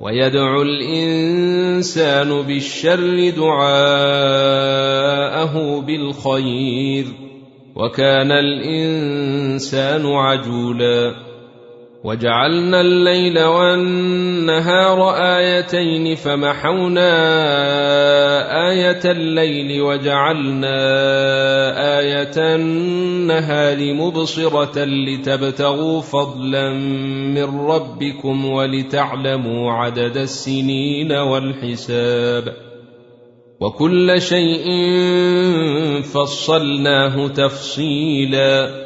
ويدعو الإنسان بالشر دعاءه بالخير وكان الإنسان عجولا. وجعلنا الليل والنهار آيتين فمحونا آية الليل وجعلنا آية النهار مبصرة لتبتغوا فضلا من ربكم ولتعلموا عدد السنين والحساب وكل شيء فصلناه تفصيلا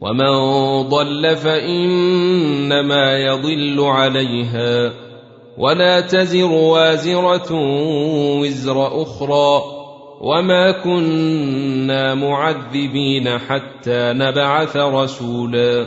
ومن ضل فإنما يضل عليها ولا تزر وازرة وزر أخرى وما كنا معذبين حتى نبعث رسولا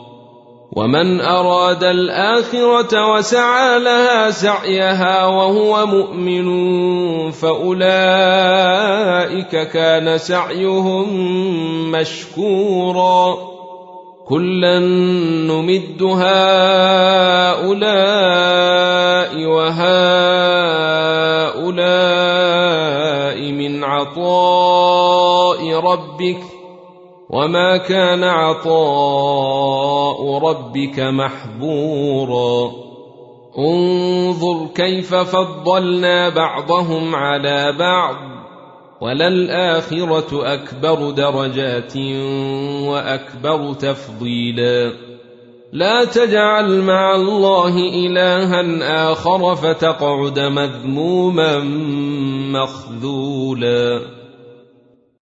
ومن أراد الآخرة وسعى لها سعيها وهو مؤمن فأولئك كان سعيهم مشكورا. كلا نمد هؤلاء وهؤلاء من عطاء ربك وما كان عطاء ربك محظورا انظر كيف فضلنا بعضهم على بعض وللاخره اكبر درجات واكبر تفضيلا لا تجعل مع الله الها اخر فتقعد مذموما مخذولا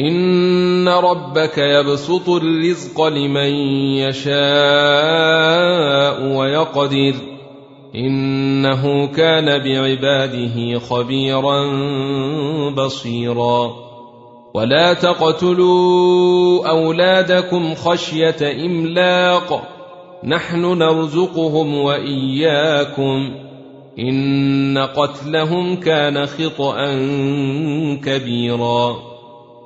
ان ربك يبسط الرزق لمن يشاء ويقدر انه كان بعباده خبيرا بصيرا ولا تقتلوا اولادكم خشيه املاق نحن نرزقهم واياكم ان قتلهم كان خطا كبيرا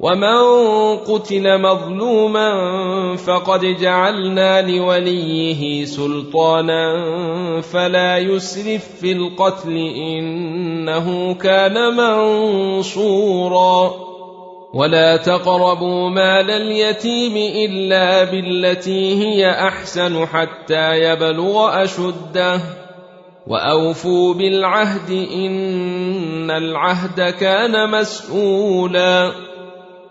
ومن قتل مظلوما فقد جعلنا لوليه سلطانا فلا يسرف في القتل انه كان منصورا ولا تقربوا مال اليتيم الا بالتي هي احسن حتى يبلغ اشده واوفوا بالعهد ان العهد كان مسؤولا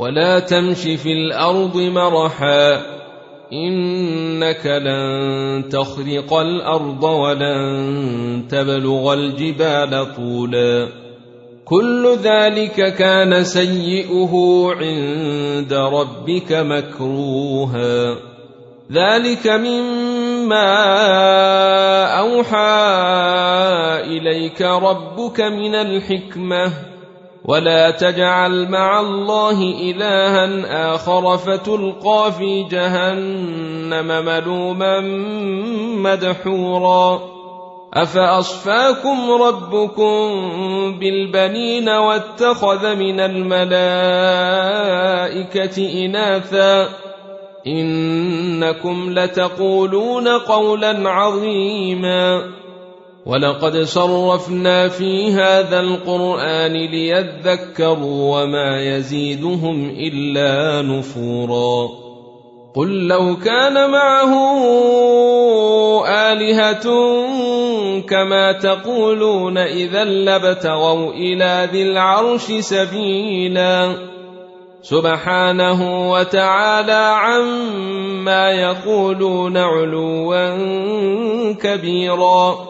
ولا تمش في الأرض مرحا إنك لن تخرق الأرض ولن تبلغ الجبال طولا كل ذلك كان سيئه عند ربك مكروها ذلك مما أوحى إليك ربك من الحكمة ولا تجعل مع الله الها اخر فتلقى في جهنم ملوما مدحورا افاصفاكم ربكم بالبنين واتخذ من الملائكه اناثا انكم لتقولون قولا عظيما ولقد صرفنا في هذا القرآن ليذكروا وما يزيدهم إلا نفورا. قل لو كان معه آلهة كما تقولون إذا لابتغوا إلى ذي العرش سبيلا. سبحانه وتعالى عما يقولون علوا كبيرا.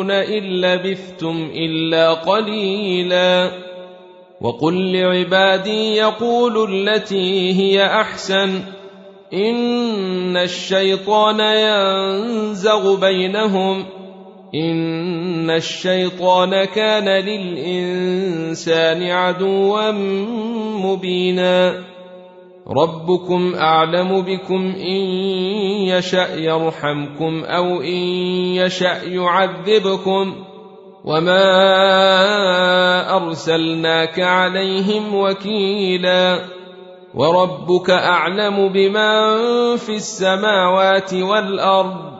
وتظنون ان لبثتم الا قليلا وقل لعبادي يقولوا التي هي احسن ان الشيطان ينزغ بينهم ان الشيطان كان للانسان عدوا مبينا ربكم اعلم بكم ان يشا يرحمكم أو ان يشا يعذبكم وما ارسلناك عليهم وكيلا وربك اعلم بمن في السماوات والارض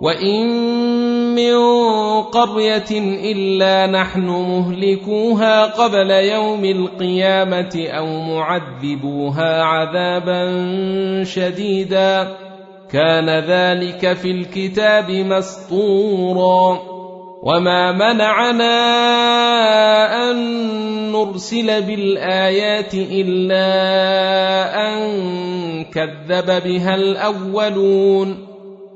وان من قريه الا نحن مهلكوها قبل يوم القيامه أو معذبوها عذابا شديدا كان ذلك في الكتاب مسطورا وما منعنا ان نرسل بالايات الا ان كذب بها الاولون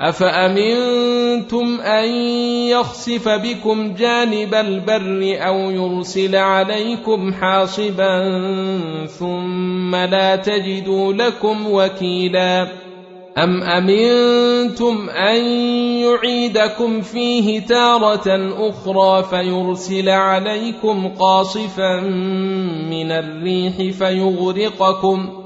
أفأمنتم أن يخسف بكم جانب البر أو يرسل عليكم حاصبا ثم لا تجدوا لكم وكيلا أم أمنتم أن يعيدكم فيه تارة أخرى فيرسل عليكم قاصفا من الريح فيغرقكم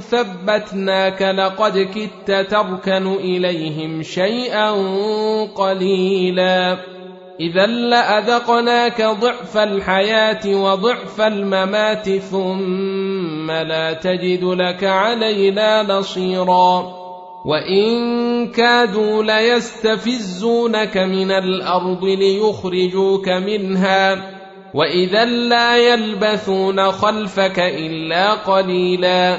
ثبتناك لقد كدت تركن إليهم شيئا قليلا. اذا لأذقناك ضعف الحياة وضعف الممات ثم لا تجد لك علينا نصيرا. وإن كادوا ليستفزونك من الأرض ليخرجوك منها. واذا لا يلبثون خلفك إلا قليلا.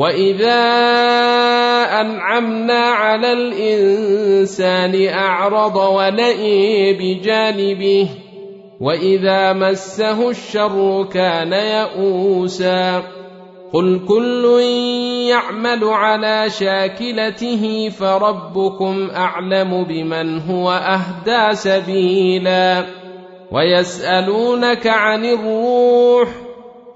واذا انعمنا على الانسان اعرض ونئي بجانبه واذا مسه الشر كان يئوسا قل كل يعمل على شاكلته فربكم اعلم بمن هو اهدى سبيلا ويسالونك عن الروح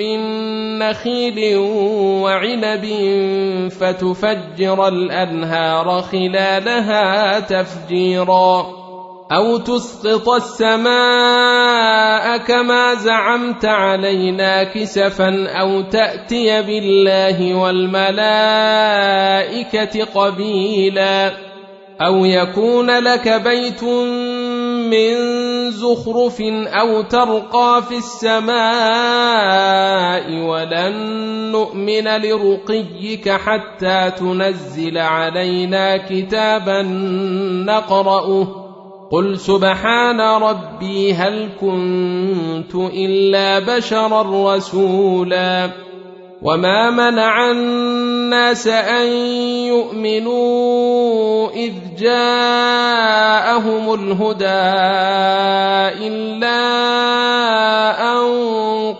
من نخيل وعنب فتفجر الأنهار خلالها تفجيرا أو تسقط السماء كما زعمت علينا كسفا أو تأتي بالله والملائكة قبيلا أو يكون لك بيت من زخرف أو ترقى في السماء ولن نؤمن لرقيك حتى تنزل علينا كتابا نقرأه. قل سبحان ربي هل كنت إلا بشرا رسولا. وما منع الناس ان يؤمنوا اذ جاءهم الهدى الا ان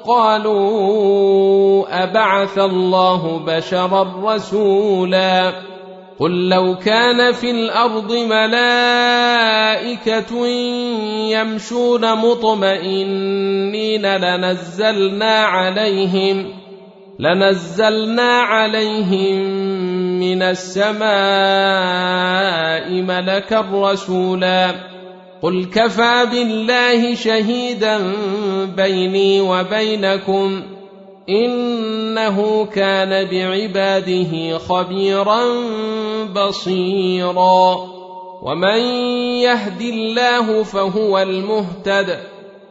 قالوا ابعث الله بشرا رسولا قل لو كان في الأرض ملائكه يمشون مطمئنين لنزلنا عليهم لنزلنا عليهم من السماء ملكا رسولا. قل كفى بالله شهيدا بيني وبينكم إنه كان بعباده خبيرا بصيرا. ومن يهد الله فهو المهتد.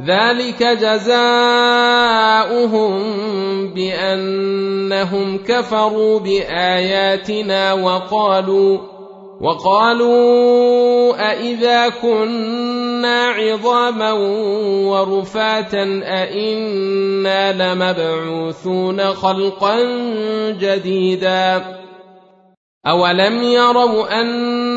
ذلك جزاؤهم بانهم كفروا باياتنا وقالوا وقالوا أإذا كنا عظاما ورفاتا أإنا لمبعوثون خلقا جديدا أولم يروا أن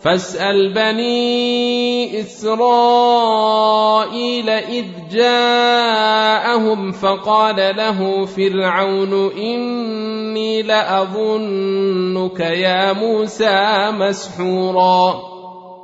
فاسأل بني إسرائيل إذ جاءهم فقال له فرعون إني لأظنك يا موسى مسحورا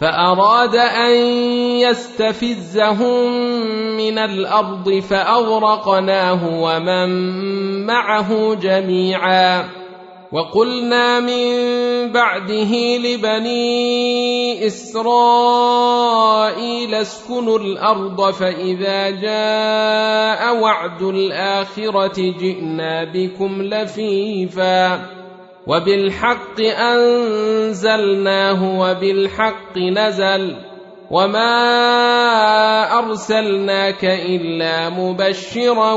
فأراد أن يستفزهم من الأرض فأغرقناه ومن معه جميعا. وقلنا من بعده لبني إسرائيل اسكنوا الأرض فإذا جاء وعد الآخرة جئنا بكم لفيفا. وبالحق أنزلناه وبالحق نزل وما أرسلناك إلا مبشرا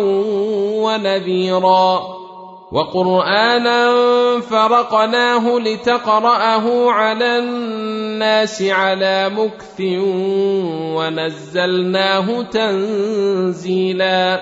ونذيرا وقرآنا فرقناه لتقرأه على الناس على مكث ونزلناه تنزيلا